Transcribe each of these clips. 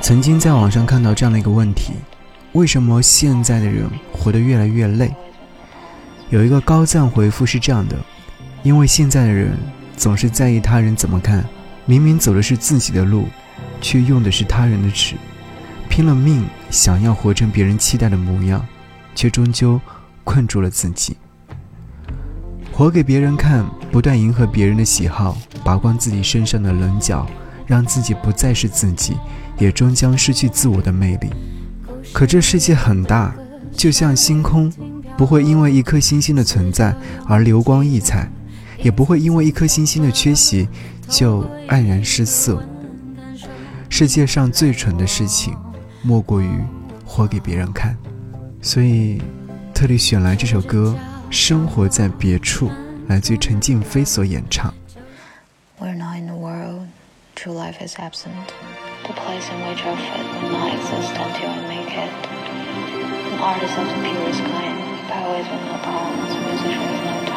曾经在网上看到这样的一个问题：为什么现在的人活得越来越累？有一个高赞回复是这样的：因为现在的人总是在意他人怎么看，明明走的是自己的路，却用的是他人的尺，拼了命想要活成别人期待的模样，却终究困住了自己。活给别人看，不断迎合别人的喜好，拔光自己身上的棱角，让自己不再是自己，也终将失去自我的魅力。可这世界很大，就像星空，不会因为一颗星星的存在而流光溢彩，也不会因为一颗星星的缺席就黯然失色。世界上最蠢的事情，莫过于活给别人看。所以，特地选来这首歌。生活在别处，来自于陈静飞所演唱。We're not in the world, true life is absent. The place in which our fate will not exist until we make it. An artist of the purest kind, poets with no bounds, musicians with no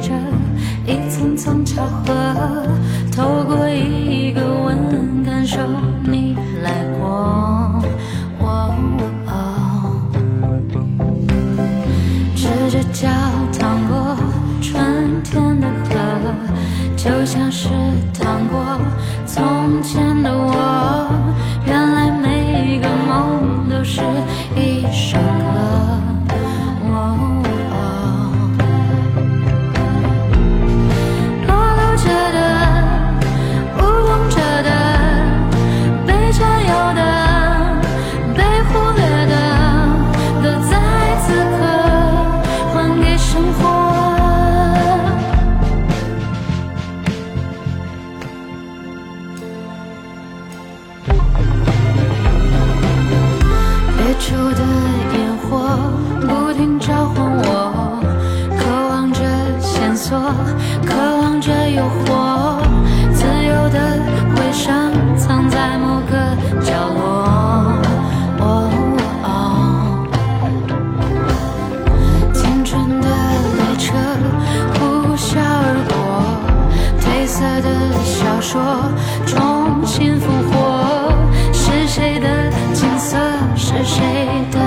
着一层层巧合，透过一个吻感受你。出的烟火不停召唤我，渴望着线索，渴望着诱惑，自由的回声藏在某个角落。青春的列车呼啸而过，褪色的小说重。是谁的